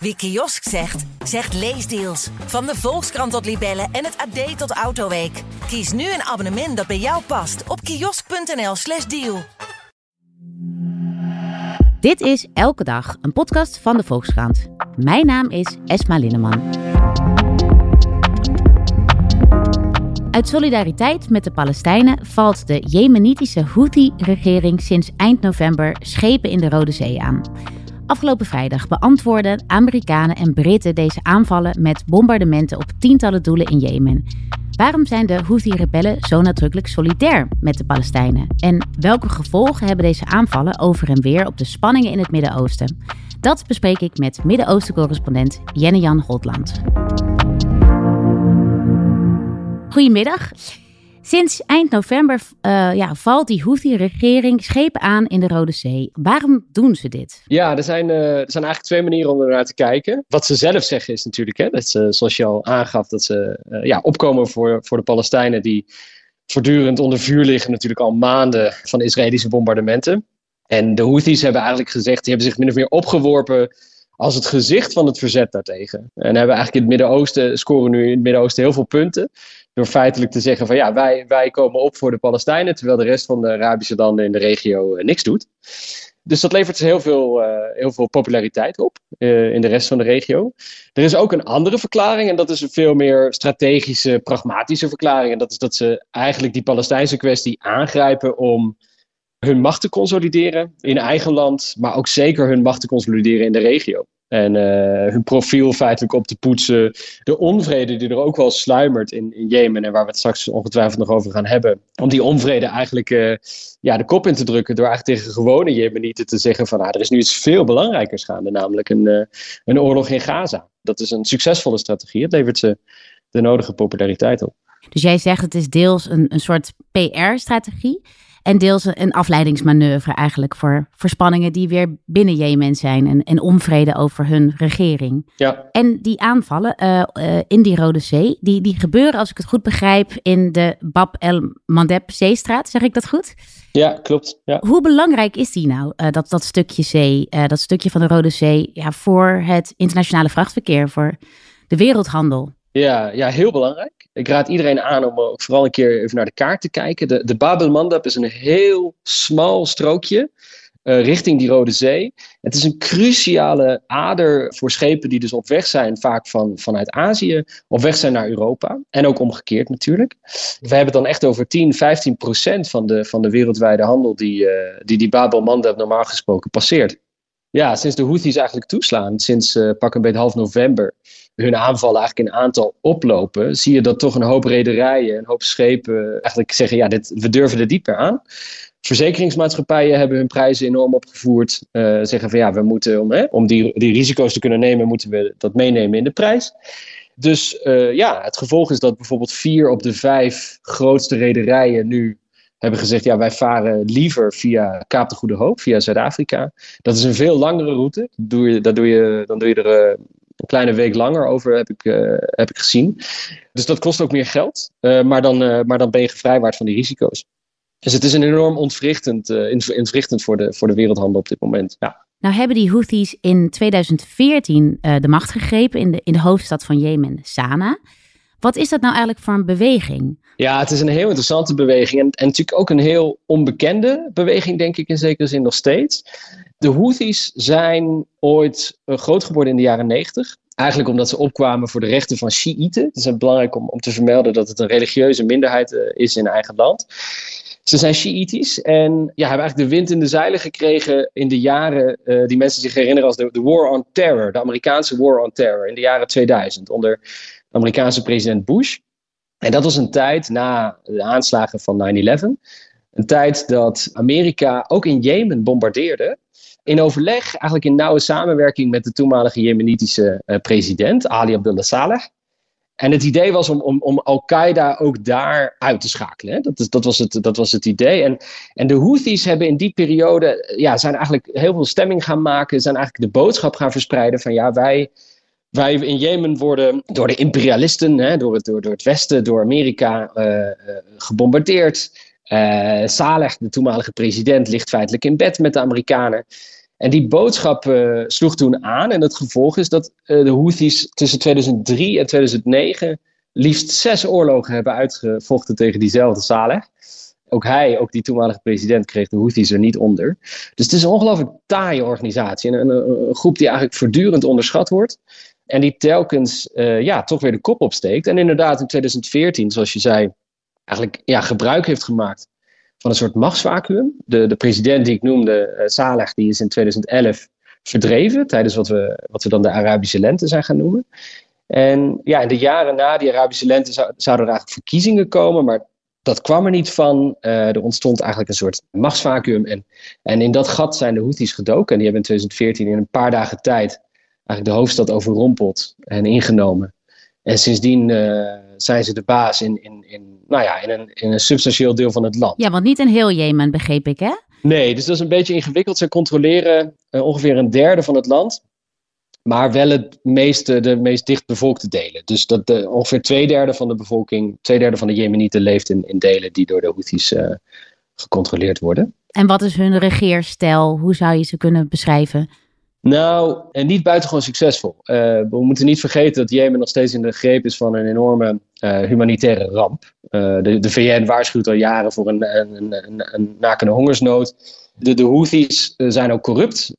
Wie kiosk zegt, zegt leesdeals. Van de Volkskrant tot Libellen en het AD tot Autoweek. Kies nu een abonnement dat bij jou past op kiosk.nl/slash deal. Dit is Elke Dag, een podcast van de Volkskrant. Mijn naam is Esma Linneman. Uit solidariteit met de Palestijnen valt de Jemenitische Houthi-regering sinds eind november schepen in de Rode Zee aan. Afgelopen vrijdag beantwoorden Amerikanen en Britten deze aanvallen met bombardementen op tientallen doelen in Jemen. Waarom zijn de Houthi-rebellen zo nadrukkelijk solidair met de Palestijnen? En welke gevolgen hebben deze aanvallen over en weer op de spanningen in het Midden-Oosten? Dat bespreek ik met Midden-Oosten-correspondent Jenne-Jan Holtland. Goedemiddag. Sinds eind november uh, ja, valt die Houthi-regering schepen aan in de Rode Zee. Waarom doen ze dit? Ja, er zijn, uh, er zijn eigenlijk twee manieren om er naar te kijken. Wat ze zelf zeggen is natuurlijk, hè, dat ze, zoals je al aangaf, dat ze uh, ja, opkomen voor, voor de Palestijnen die voortdurend onder vuur liggen, natuurlijk al maanden van Israëlische bombardementen. En de Houthis hebben eigenlijk gezegd, die hebben zich min of meer opgeworpen als het gezicht van het verzet daartegen. En hebben eigenlijk in het Midden-Oosten, scoren nu in het Midden-Oosten heel veel punten. Door feitelijk te zeggen van ja, wij, wij komen op voor de Palestijnen, terwijl de rest van de Arabische landen in de regio uh, niks doet. Dus dat levert ze heel veel, uh, heel veel populariteit op uh, in de rest van de regio. Er is ook een andere verklaring en dat is een veel meer strategische, pragmatische verklaring. En dat is dat ze eigenlijk die Palestijnse kwestie aangrijpen om hun macht te consolideren in eigen land, maar ook zeker hun macht te consolideren in de regio. En uh, hun profiel feitelijk op te poetsen. De onvrede die er ook wel sluimert in, in Jemen. En waar we het straks ongetwijfeld nog over gaan hebben. Om die onvrede eigenlijk uh, ja, de kop in te drukken. Door eigenlijk tegen gewone Jemenieten te zeggen van ah, er is nu iets veel belangrijkers gaande. Namelijk een, uh, een oorlog in Gaza. Dat is een succesvolle strategie. Het levert ze de nodige populariteit op. Dus jij zegt het is deels een, een soort PR-strategie. En deels een afleidingsmanoeuvre eigenlijk voor, voor spanningen die weer binnen Jemen zijn en, en onvrede over hun regering. Ja. En die aanvallen uh, uh, in die Rode Zee, die, die gebeuren, als ik het goed begrijp, in de Bab el-Mandeb zeestraat. Zeg ik dat goed? Ja, klopt. Ja. Hoe belangrijk is die nou, uh, dat, dat stukje zee, dat stukje van de Rode Zee, ja, voor het internationale vrachtverkeer, voor de wereldhandel? Ja, ja, heel belangrijk. Ik raad iedereen aan om ook vooral een keer even naar de kaart te kijken. De, de Bab el-Mandab is een heel smal strookje uh, richting die Rode Zee. Het is een cruciale ader voor schepen die dus op weg zijn, vaak van, vanuit Azië, op weg zijn naar Europa. En ook omgekeerd natuurlijk. We hebben het dan echt over 10, 15 procent van de, van de wereldwijde handel die uh, die, die Bab el-Mandab normaal gesproken passeert. Ja, sinds de Houthis eigenlijk toeslaan, sinds uh, pak een beetje half november, hun aanvallen eigenlijk in aantal oplopen, zie je dat toch een hoop rederijen, een hoop schepen eigenlijk zeggen, ja, dit, we durven er dieper aan. Verzekeringsmaatschappijen hebben hun prijzen enorm opgevoerd. Uh, zeggen van ja, we moeten om, om die, die risico's te kunnen nemen, moeten we dat meenemen in de prijs. Dus uh, ja, het gevolg is dat bijvoorbeeld vier op de vijf grootste rederijen nu hebben gezegd, ja, wij varen liever via Kaap de Goede Hoop, via Zuid-Afrika. Dat is een veel langere route. Dat doe je, dat doe je, dan doe je er uh, een kleine week langer over, heb ik, uh, heb ik gezien. Dus dat kost ook meer geld, uh, maar, dan, maar dan ben je gevrijwaard van die risico's. Dus het is een enorm ontwrichtend, ontwrichtend voor, de, voor de wereldhandel op dit moment. Ja. Nou hebben die Houthis in 2014 de macht gegrepen in de, in de hoofdstad van Jemen, Sanaa. Wat is dat nou eigenlijk voor een beweging? Ja, het is een heel interessante beweging. En, en natuurlijk ook een heel onbekende beweging, denk ik in zekere zin nog steeds. De Houthis zijn ooit uh, groot geworden in de jaren 90. Eigenlijk omdat ze opkwamen voor de rechten van Shiiten. Het is belangrijk om, om te vermelden dat het een religieuze minderheid uh, is in eigen land. Ze zijn Shiïtisch en ja, hebben eigenlijk de wind in de zeilen gekregen in de jaren uh, die mensen zich herinneren als de, de War on Terror, de Amerikaanse War on Terror in de jaren 2000 onder de Amerikaanse president Bush. En dat was een tijd na de aanslagen van 9-11. Een tijd dat Amerika ook in Jemen bombardeerde. In overleg, eigenlijk in nauwe samenwerking met de toenmalige Jemenitische uh, president Ali Abdullah Saleh. En het idee was om, om, om Al-Qaeda ook daar uit te schakelen. Dat, is, dat, was het, dat was het idee. En, en de Houthis hebben in die periode, ja, zijn eigenlijk heel veel stemming gaan maken. Zijn eigenlijk de boodschap gaan verspreiden van ja, wij, wij in Jemen worden door de imperialisten, hè, door, het, door, door het Westen, door Amerika uh, uh, gebombardeerd. Uh, Saleh, de toenmalige president, ligt feitelijk in bed met de Amerikanen. En die boodschap sloeg toen aan. En het gevolg is dat de Houthis tussen 2003 en 2009 liefst zes oorlogen hebben uitgevochten tegen diezelfde Saleh. Ook hij, ook die toenmalige president, kreeg de Houthis er niet onder. Dus het is een ongelooflijk taaie organisatie. En een groep die eigenlijk voortdurend onderschat wordt. En die telkens uh, ja, toch weer de kop opsteekt. En inderdaad in 2014, zoals je zei, eigenlijk ja, gebruik heeft gemaakt van een soort machtsvacuum. De, de president die ik noemde, uh, Saleh, die is in 2011 verdreven tijdens wat we, wat we dan de Arabische lente zijn gaan noemen. En ja, in de jaren na die Arabische lente zou, zouden er eigenlijk verkiezingen komen, maar dat kwam er niet van. Uh, er ontstond eigenlijk een soort machtsvacuum. En, en in dat gat zijn de Houthis gedoken. En die hebben in 2014 in een paar dagen tijd eigenlijk de hoofdstad overrompeld en ingenomen. En sindsdien uh, zijn ze de baas in, in, in, nou ja, in, een, in een substantieel deel van het land. Ja, want niet in heel Jemen, begreep ik, hè? Nee, dus dat is een beetje ingewikkeld. Ze controleren uh, ongeveer een derde van het land. Maar wel het meeste, de meest dichtbevolkte delen. Dus dat de, ongeveer twee derde van de bevolking, twee derde van de Jemenieten leeft in, in delen die door de Houthis uh, gecontroleerd worden. En wat is hun regeerstijl? Hoe zou je ze kunnen beschrijven? Nou, en niet buitengewoon succesvol. Uh, we moeten niet vergeten dat Jemen nog steeds in de greep is van een enorme uh, humanitaire ramp. Uh, de, de, VN waarschuwt al jaren voor een, een, een, een nakende hongersnood. De, de Houthis zijn ook corrupt.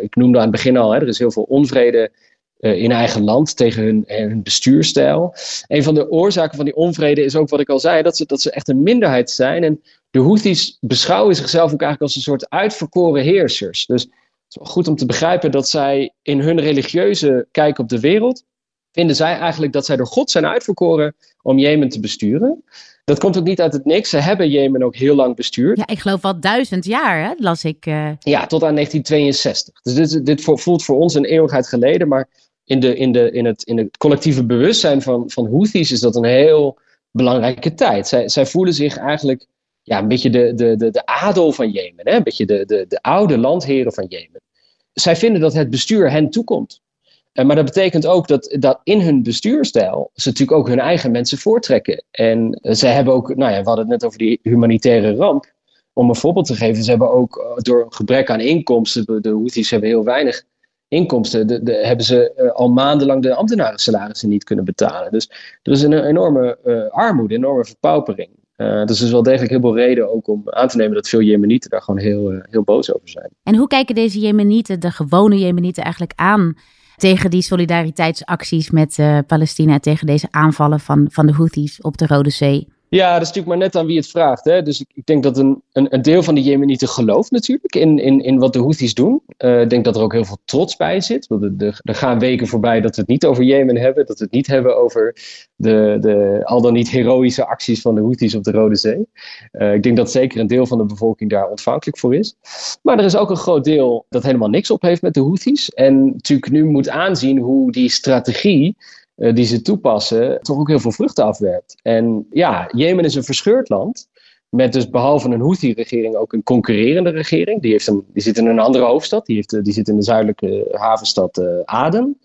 ik noemde aan het begin al, hè, er is heel veel onvrede in eigen land tegen hun, hun bestuurstijl. Een van de oorzaken van die onvrede is ook wat ik al zei, dat ze, dat ze echt een minderheid zijn. En de Houthis beschouwen zichzelf ook eigenlijk als een soort uitverkoren heersers. Dus het is goed om te begrijpen dat zij in hun religieuze kijk op de wereld, vinden zij eigenlijk dat zij door God zijn uitverkoren om Jemen te besturen. Dat komt ook niet uit het niks. Ze hebben Jemen ook heel lang bestuurd. Ja, ik geloof wel duizend jaar, hè, las ik. Uh... Ja, tot aan 1962. Dus dit, dit voelt voor ons een eeuwigheid geleden, maar in, de, in, de, in, het, in het collectieve bewustzijn van, van Houthis is dat een heel belangrijke tijd. Zij, zij voelen zich eigenlijk ja, een beetje de, de, de, de adel van Jemen. Hè? Een beetje de, de, de oude landheren van Jemen. Zij vinden dat het bestuur hen toekomt. Uh, maar dat betekent ook dat, dat in hun bestuurstijl ze natuurlijk ook hun eigen mensen voortrekken. En uh, zij hebben ook, nou ja, we hadden het net over die humanitaire ramp. Om een voorbeeld te geven, ze hebben ook uh, door gebrek aan inkomsten, de, de Houthis hebben heel weinig inkomsten, de, de, hebben ze al maandenlang de ambtenaren salarissen niet kunnen betalen. Dus er is een enorme armoede, een enorme verpaupering. Uh, dus er is wel degelijk heel veel reden ook om aan te nemen dat veel Jemenieten daar gewoon heel, uh, heel boos over zijn. En hoe kijken deze Jemenieten, de gewone Jemenieten, eigenlijk aan tegen die solidariteitsacties met uh, Palestina, tegen deze aanvallen van, van de Houthis op de Rode Zee? Ja, dat is natuurlijk maar net aan wie het vraagt. Hè? Dus ik, ik denk dat een, een, een, deel van de Jemenieten gelooft natuurlijk in, in, in wat de Houthis doen. Uh, ik denk dat er ook heel veel trots bij zit. Er, er gaan weken voorbij dat we het niet over Jemen hebben. Dat we het niet hebben over de, de al dan niet heroïsche acties van de Houthis op de Rode Zee. Uh, ik denk dat zeker een deel van de bevolking daar ontvankelijk voor is. Maar er is ook een groot deel dat helemaal niks op heeft met de Houthis. En natuurlijk nu moet aanzien hoe die strategie uh, die ze toepassen, toch ook heel veel vruchten afwerpt. En ja, Jemen is een verscheurd land. Met dus behalve een Houthi-regering ook een concurrerende regering. Die, heeft een, die zit in een andere hoofdstad. Die, heeft, die zit in de zuidelijke havenstad uh, Aden.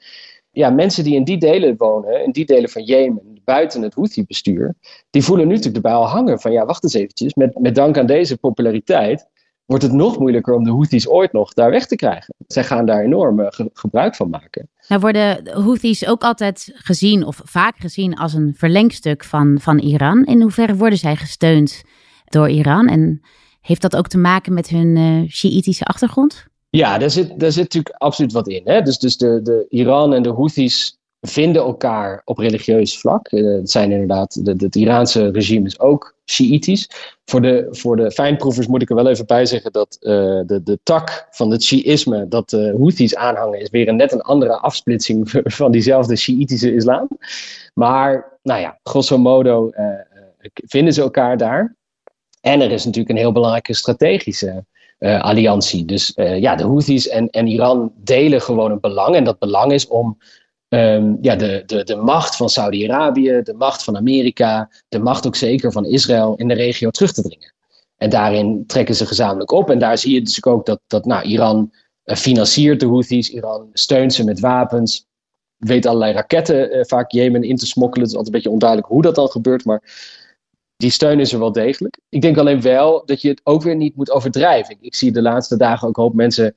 Ja, mensen die in die delen wonen, in die delen van Jemen, buiten het Houthi-bestuur, die voelen nu natuurlijk erbij al hangen van ja, wacht eens eventjes. Met, met dank aan deze populariteit wordt het nog moeilijker om de Houthis ooit nog daar weg te krijgen. Zij gaan daar enorm ge gebruik van maken. Nou worden Houthis ook altijd gezien, of vaak gezien, als een verlengstuk van, van Iran. In hoeverre worden zij gesteund door Iran? En heeft dat ook te maken met hun uh, Sjiïtische achtergrond? Ja, daar zit, daar zit natuurlijk absoluut wat in. Hè? Dus, dus de, de Iran en de Houthis vinden elkaar op religieus vlak. Uh, het zijn inderdaad, de, het Iraanse regime is ook Shiïtisch. Voor de, voor de fijnproevers moet ik er wel even bij zeggen dat uh, de, de tak van het Shiïsme dat de uh, Houthis aanhangen, is weer een net een andere afsplitsing van diezelfde Shiïtische islam. Maar, nou ja, grosso modo vinden ze elkaar daar. En er is natuurlijk een heel belangrijke strategische alliantie. Dus ja, de Houthis en, en Iran delen gewoon een belang. En dat belang is om um, ja, de, de, de macht van Saudi-Arabië, de macht van Amerika, de macht ook zeker van Israël in de regio terug te dringen. En daarin trekken ze gezamenlijk op. En daar zie je dus ook dat, dat nou, Iran uh, financiert de Houthis, Iran steunt ze met wapens, weet allerlei raketten uh, vaak Jemen in te smokkelen. Het is altijd een beetje onduidelijk hoe dat dan gebeurt, maar die steun is er wel degelijk. Ik denk alleen wel dat je het ook weer niet moet overdrijven. Ik zie de laatste dagen ook een hoop mensen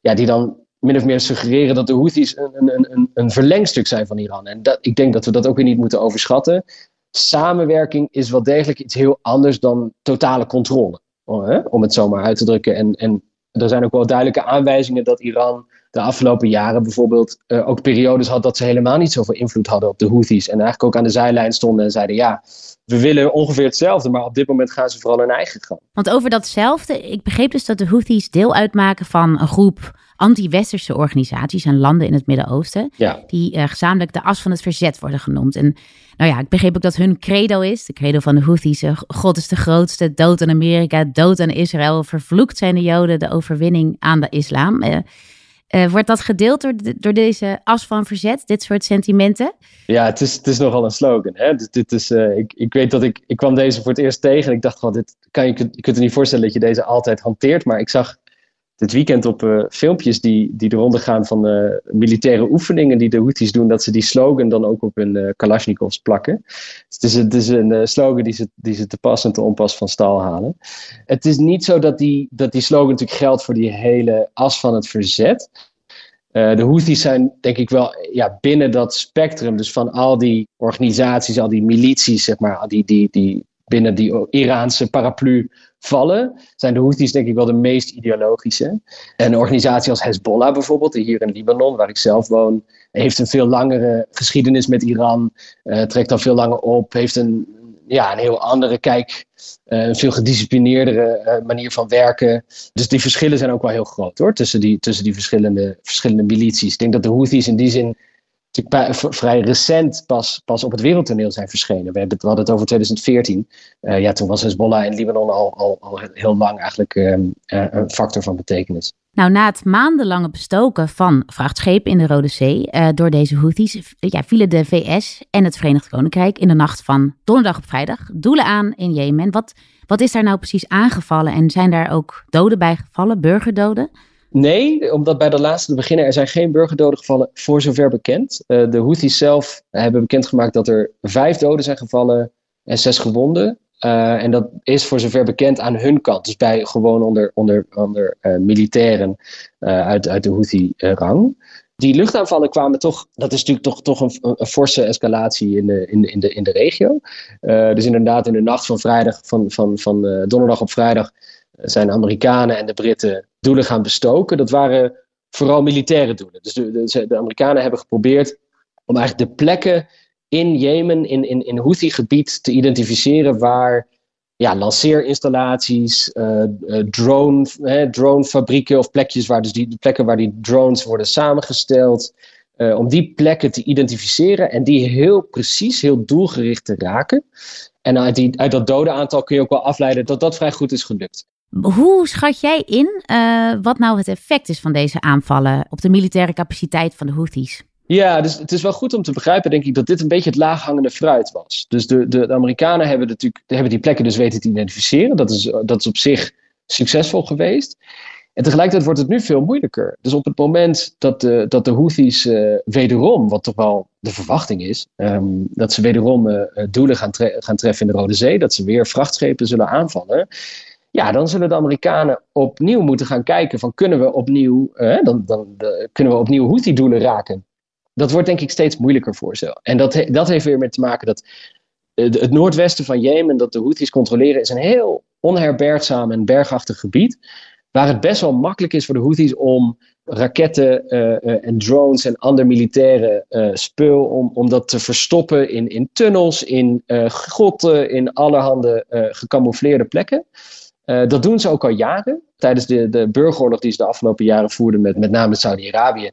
ja, die dan min of meer suggereren dat de Houthis een, een, een, een verlengstuk zijn van Iran. En dat, ik denk dat we dat ook weer niet moeten overschatten. Samenwerking is wel degelijk iets heel anders dan totale controle. Om het zo maar uit te drukken. En, en er zijn ook wel duidelijke aanwijzingen dat Iran de afgelopen jaren bijvoorbeeld uh, ook periodes had dat ze helemaal niet zoveel invloed hadden op de Houthis. En eigenlijk ook aan de zijlijn stonden en zeiden ja, we willen ongeveer hetzelfde, maar op dit moment gaan ze vooral hun eigen gang. Want over datzelfde, ik begreep dus dat de Houthis deel uitmaken van een groep anti-westerse organisaties en landen in het Midden-Oosten, ja. die uh, gezamenlijk de as van het verzet worden genoemd. En nou ja, ik begreep ook dat hun credo is, de credo van de Houthis, eh, God is de grootste, dood aan Amerika, dood aan Israël, vervloekt zijn de Joden, de overwinning aan de islam. Uh, uh, wordt dat gedeeld door, door deze as van verzet, dit soort sentimenten? Ja, het is, het is nogal een slogan. Hè? Dit, is, uh, ik, ik weet dat ik, ik kwam deze voor het eerst tegen en ik dacht, gewoon, dit kan je, je kunt er niet voorstellen dat je deze altijd hanteert. Maar ik zag dit weekend op uh, filmpjes die, die de gaan van uh, militaire oefeningen die de Houthis doen, dat ze die slogan dan ook op hun uh, Kalashnikovs plakken. het is, het is een slogan die ze, die ze te pas en te onpas van stal halen. Het is niet zo dat die, dat die slogan natuurlijk geldt voor die hele as van het verzet. de Houthis zijn denk ik wel ja, binnen dat spectrum, dus van al die organisaties, al die milities, zeg maar, die, die, die binnen die Iraanse paraplu vallen, zijn de Houthis denk ik wel de meest ideologische. En een organisatie als Hezbollah bijvoorbeeld, hier in Libanon, waar ik zelf woon, heeft een veel langere geschiedenis met Iran, uh, trekt al veel langer op, heeft een, ja, een heel andere kijk, uh, een veel gedisciplineerdere uh, manier van werken. Dus die verschillen zijn ook wel heel groot hoor, tussen die, tussen die verschillende, verschillende milities. Ik denk dat de Houthis in die zin vrij recent pas, pas op het wereldtoneel zijn verschenen. We, hebben, hadden het over 2014. Uh, ja, toen was Hezbollah in Libanon al, al, al heel lang eigenlijk uh, een factor van betekenis. Nou, na het maandenlange bestoken van vrachtschepen in de Rode Zee uh, door deze Houthis, ja, vielen de VS en het Verenigd Koninkrijk in de nacht van donderdag op vrijdag doelen aan in Jemen. Wat, wat is daar nou precies aangevallen en zijn daar ook doden bij gevallen, burgerdoden? Nee, omdat bij de laatste te beginnen, er zijn geen burgerdoden gevallen voor zover bekend. Uh, de Houthis zelf hebben bekendgemaakt dat er vijf doden zijn gevallen en zes gewonden. Uh, en dat is voor zover bekend aan hun kant. Dus bij gewoon onder, onder, onder uh, militairen uit, uit de Houthi-rang. Die luchtaanvallen kwamen toch, dat is natuurlijk toch, toch een, een forse escalatie in de, in, in de, in de regio. dus inderdaad, in de nacht van vrijdag, van, van, van donderdag op vrijdag, zijn de Amerikanen en de Britten doelen gaan bestoken. Dat waren vooral militaire doelen. Dus de, de, de Amerikanen hebben geprobeerd om eigenlijk de plekken in Jemen, in, in, in Houthi-gebied, te identificeren waar ja, lanceerinstallaties, uh, drone, hè, dronefabrieken of plekjes waar dus die plekken waar die drones worden samengesteld. Uh, om die plekken te identificeren en die heel precies, heel doelgericht te raken. En uit, die, uit dat dodenaantal kun je ook wel afleiden dat dat vrij goed is gelukt. Hoe schat jij in uh, wat nou het effect is van deze aanvallen op de militaire capaciteit van de Houthis? Ja, dus het is wel goed om te begrijpen, denk ik, dat dit een beetje het laaghangende fruit was. Dus de, de, Amerikanen hebben, natuurlijk, hebben die plekken dus weten te identificeren. Dat is, dat is op zich succesvol geweest. En tegelijkertijd wordt het nu veel moeilijker. Dus op het moment dat de, dat de Houthis uh, wederom, wat toch wel de verwachting is, um, dat ze wederom uh, doelen gaan, gaan treffen in de Rode Zee, dat ze weer vrachtschepen zullen aanvallen, ja, dan zullen de Amerikanen opnieuw moeten gaan kijken van kunnen we opnieuw, uh, dan, dan de, kunnen we opnieuw Houthi-doelen raken. Dat wordt denk ik steeds moeilijker voor ze. En dat, dat heeft weer met te maken dat het noordwesten van Jemen, dat de Houthis controleren, is een heel onherbergzaam en bergachtig gebied. Waar het best wel makkelijk is voor de Houthis om raketten uh, uh, en drones en ander militaire spul, om, om dat te verstoppen in, in tunnels, in grotten, in allerhande gecamoufleerde plekken. Uh, dat doen ze ook al jaren. Tijdens de, de burgeroorlog die ze de afgelopen jaren voerden met met name Saudi-Arabië,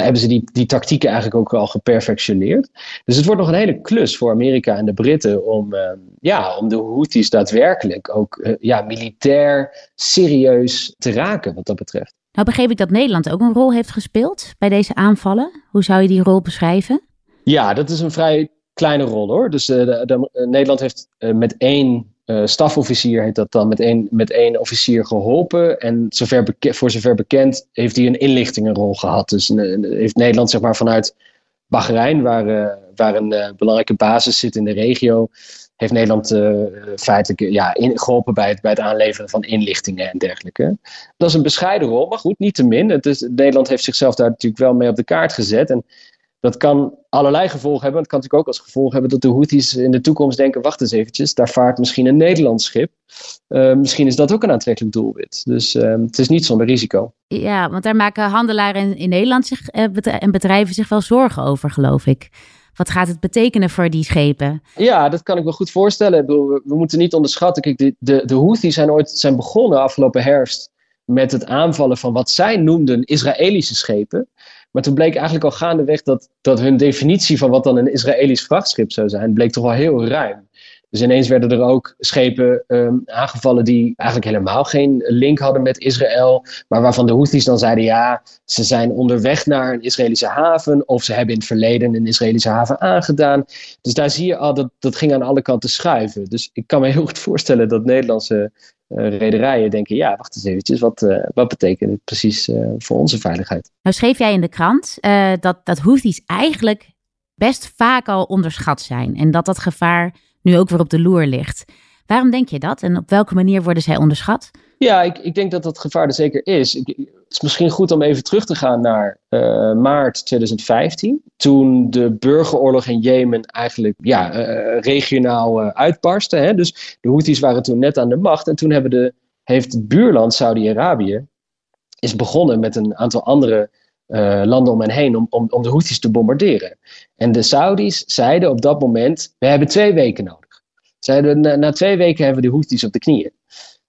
hebben ze die, die tactieken eigenlijk ook al geperfectioneerd. Dus het wordt nog een hele klus voor Amerika en de Britten om, uh, ja, om de Houthis daadwerkelijk ook uh, ja, militair serieus te raken wat dat betreft. Nou begreep ik dat Nederland ook een rol heeft gespeeld bij deze aanvallen. Hoe zou je die rol beschrijven? Ja, dat is een vrij kleine rol hoor. Dus de, de, Nederland heeft met één uh, stafofficier heet dat dan, met één, met één officier geholpen. En zover voor zover bekend heeft hij een inlichtingenrol gehad. Dus uh, heeft Nederland zeg maar vanuit Bahrein, waar, waar een belangrijke basis zit in de regio, heeft Nederland feitelijk ja, geholpen bij het, bij het aanleveren van inlichtingen en dergelijke. Dat is een bescheiden rol, maar goed, niet te min. Het is, Nederland heeft zichzelf daar natuurlijk wel mee op de kaart gezet. En dat kan allerlei gevolgen hebben. Het kan natuurlijk ook als gevolg hebben dat de Houthis in de toekomst denken: wacht eens eventjes, daar vaart misschien een Nederlands schip. Uh, misschien is dat ook een aantrekkelijk doelwit. Dus uh, het is niet zonder risico. Ja, want daar maken handelaren in, in Nederland zich, uh, en bedrijven zich wel zorgen over, geloof ik. Wat gaat het betekenen voor die schepen? Ja, dat kan ik me goed voorstellen. We, we moeten niet onderschatten. Kijk, de, de, de Houthis zijn ooit zijn begonnen afgelopen herfst met het aanvallen van wat zij noemden Israëlische schepen. Maar toen bleek eigenlijk al gaandeweg dat, dat hun definitie van wat dan een Israëlisch vrachtschip zou zijn, bleek toch wel heel ruim. Dus ineens werden er ook schepen um, aangevallen die eigenlijk helemaal geen link hadden met Israël. Maar waarvan de Houthis dan zeiden: ja, ze zijn onderweg naar een Israëlische haven. Of ze hebben in het verleden een Israëlische haven aangedaan. Dus daar zie je al dat dat ging aan alle kanten schuiven. Dus ik kan me heel goed voorstellen dat Nederlandse rederijen denken: ja, wacht eens eventjes, wat, uh, wat betekent het precies uh, voor onze veiligheid? Nou, schreef jij in de krant dat, dat Houthis eigenlijk best vaak al onderschat zijn. En dat dat gevaar nu ook weer op de loer ligt. Waarom denk je dat en op welke manier worden zij onderschat? Ja, ik, ik denk dat dat gevaar er zeker is. Ik, het is misschien goed om even terug te gaan naar uh, maart 2015. Toen de burgeroorlog in Jemen eigenlijk ja, uh, regionaal uh, uitbarstte. Hè? Dus de Houthis waren toen net aan de macht. En toen hebben de, heeft het buurland Saudi-Arabië is begonnen met een aantal andere landen om hen heen om, om, om de Houthis te bombarderen. En de Saudis zeiden op dat moment: we hebben twee weken nodig. Zeiden, na, na twee weken hebben we de Houthis op de knieën.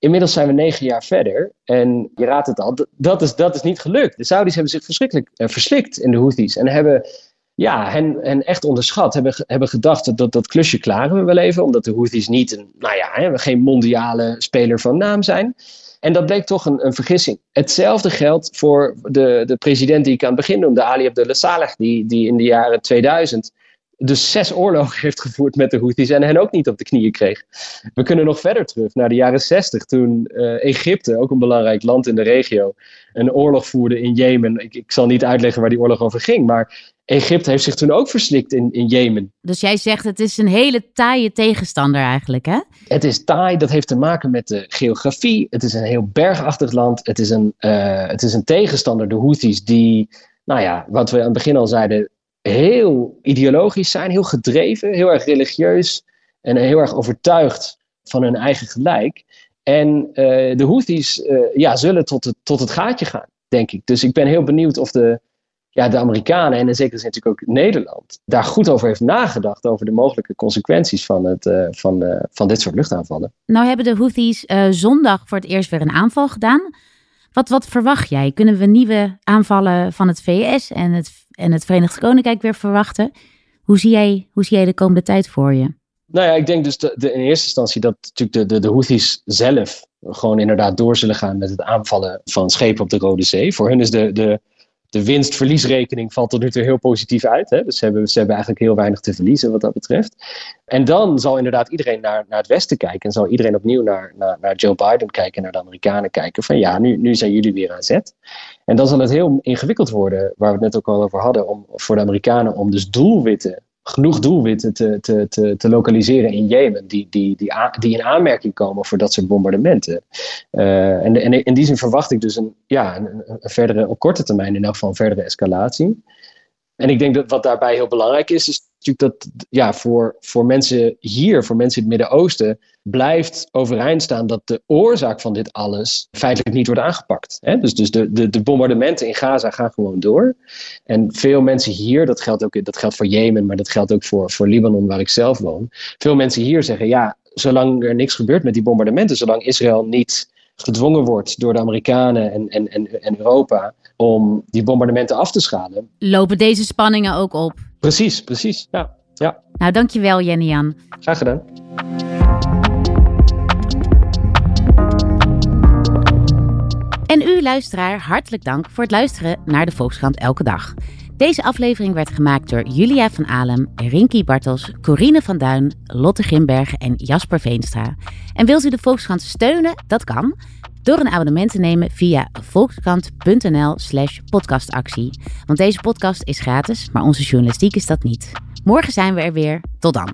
Inmiddels zijn we negen jaar verder en je raadt het al, dat is, dat is niet gelukt. De Saudis hebben zich verschrikkelijk uh, verslikt in de Houthis en hebben ja, hen, echt onderschat. Hebben, hebben gedacht dat dat klusje klaren we wel even, omdat de Houthis niet een, nou ja, geen mondiale speler van naam zijn. En dat bleek toch een, een vergissing. Hetzelfde geldt voor de, de president die ik aan het begin noemde, Ali Abdullah Saleh, die, die in de jaren 2000 dus zes oorlogen heeft gevoerd met de Houthis en hen ook niet op de knieën kreeg. We kunnen nog verder terug naar de jaren 60, toen uh, Egypte, ook een belangrijk land in de regio, een oorlog voerde in Jemen. Ik, ik zal niet uitleggen waar die oorlog over ging, maar Egypte heeft zich toen ook verslikt in, in Jemen. Dus jij zegt het is een hele taaie tegenstander eigenlijk, hè? Het is taai, dat heeft te maken met de geografie. Het is een heel bergachtig land. Het is een, uh, het is een tegenstander, de Houthis, die, nou ja, wat we aan het begin al zeiden, heel ideologisch zijn, heel gedreven, heel erg religieus en heel erg overtuigd van hun eigen gelijk. En uh, de Houthis uh, ja, zullen tot het, tot het gaatje gaan, denk ik. Dus ik ben heel benieuwd of de, ja, de Amerikanen en in zekere zin natuurlijk ook Nederland daar goed over heeft nagedacht over de mogelijke consequenties van, het, uh, van, van dit soort luchtaanvallen. Nou hebben de Houthis zondag voor het eerst weer een aanval gedaan. Wat, wat verwacht jij? Kunnen we nieuwe aanvallen van het VS en het, en het Verenigd Koninkrijk weer verwachten? Hoe zie, jij, hoe zie jij de komende tijd voor je? Nou ja, ik denk dus de, in eerste instantie dat natuurlijk de, de, de Houthis zelf gewoon inderdaad door zullen gaan met het aanvallen van schepen op de Rode Zee. Voor hun is de, de, de winst-verliesrekening valt tot nu toe heel positief uit. Hè? Dus ze hebben, ze hebben eigenlijk heel weinig te verliezen wat dat betreft. En dan zal inderdaad iedereen naar, naar het Westen kijken. En zal iedereen opnieuw naar, naar, naar Joe Biden kijken, naar de Amerikanen kijken. Van ja, nu, nu zijn jullie weer aan zet. En dan zal het heel ingewikkeld worden, waar we het net ook al over hadden, om, voor de Amerikanen om dus doelwitten genoeg doelwitten te, te, te, te lokaliseren in Jemen die, die, die, die in aanmerking komen voor dat soort bombardementen. Uh, en, en in die zin verwacht ik dus een, ja, een, een, verdere, op korte termijn in elk geval een verdere escalatie. En ik denk dat wat daarbij heel belangrijk is, is natuurlijk dat ja, voor, voor mensen hier, voor mensen in het Midden-Oosten, blijft overeind staan dat de oorzaak van dit alles feitelijk niet wordt aangepakt. Hè? Dus, dus de, de, de bombardementen in Gaza gaan gewoon door. En veel mensen hier, dat geldt ook dat geldt voor Jemen, maar dat geldt ook voor, voor Libanon, waar ik zelf woon. Veel mensen hier zeggen, ja, zolang er niks gebeurt met die bombardementen, zolang Israël niet gedwongen wordt door de Amerikanen en, en, en, en Europa om die bombardementen af te schalen. Lopen deze spanningen ook op? Precies, precies. Ja. ja. Nou, dankjewel Jenny Jan. Graag gedaan. En u luisteraar, hartelijk dank voor het luisteren naar de Volkskrant Elke Dag. Deze aflevering werd gemaakt door Julia van Alem, Rinky Bartels, Corine van Duin, Lotte Grimbergen en Jasper Veenstra. En wilt u de Volkskrant steunen? Dat kan. Door een abonnement te nemen via volkskrant.nl slash podcastactie. Want deze podcast is gratis, maar onze journalistiek is dat niet. Morgen zijn we er weer. Tot dan.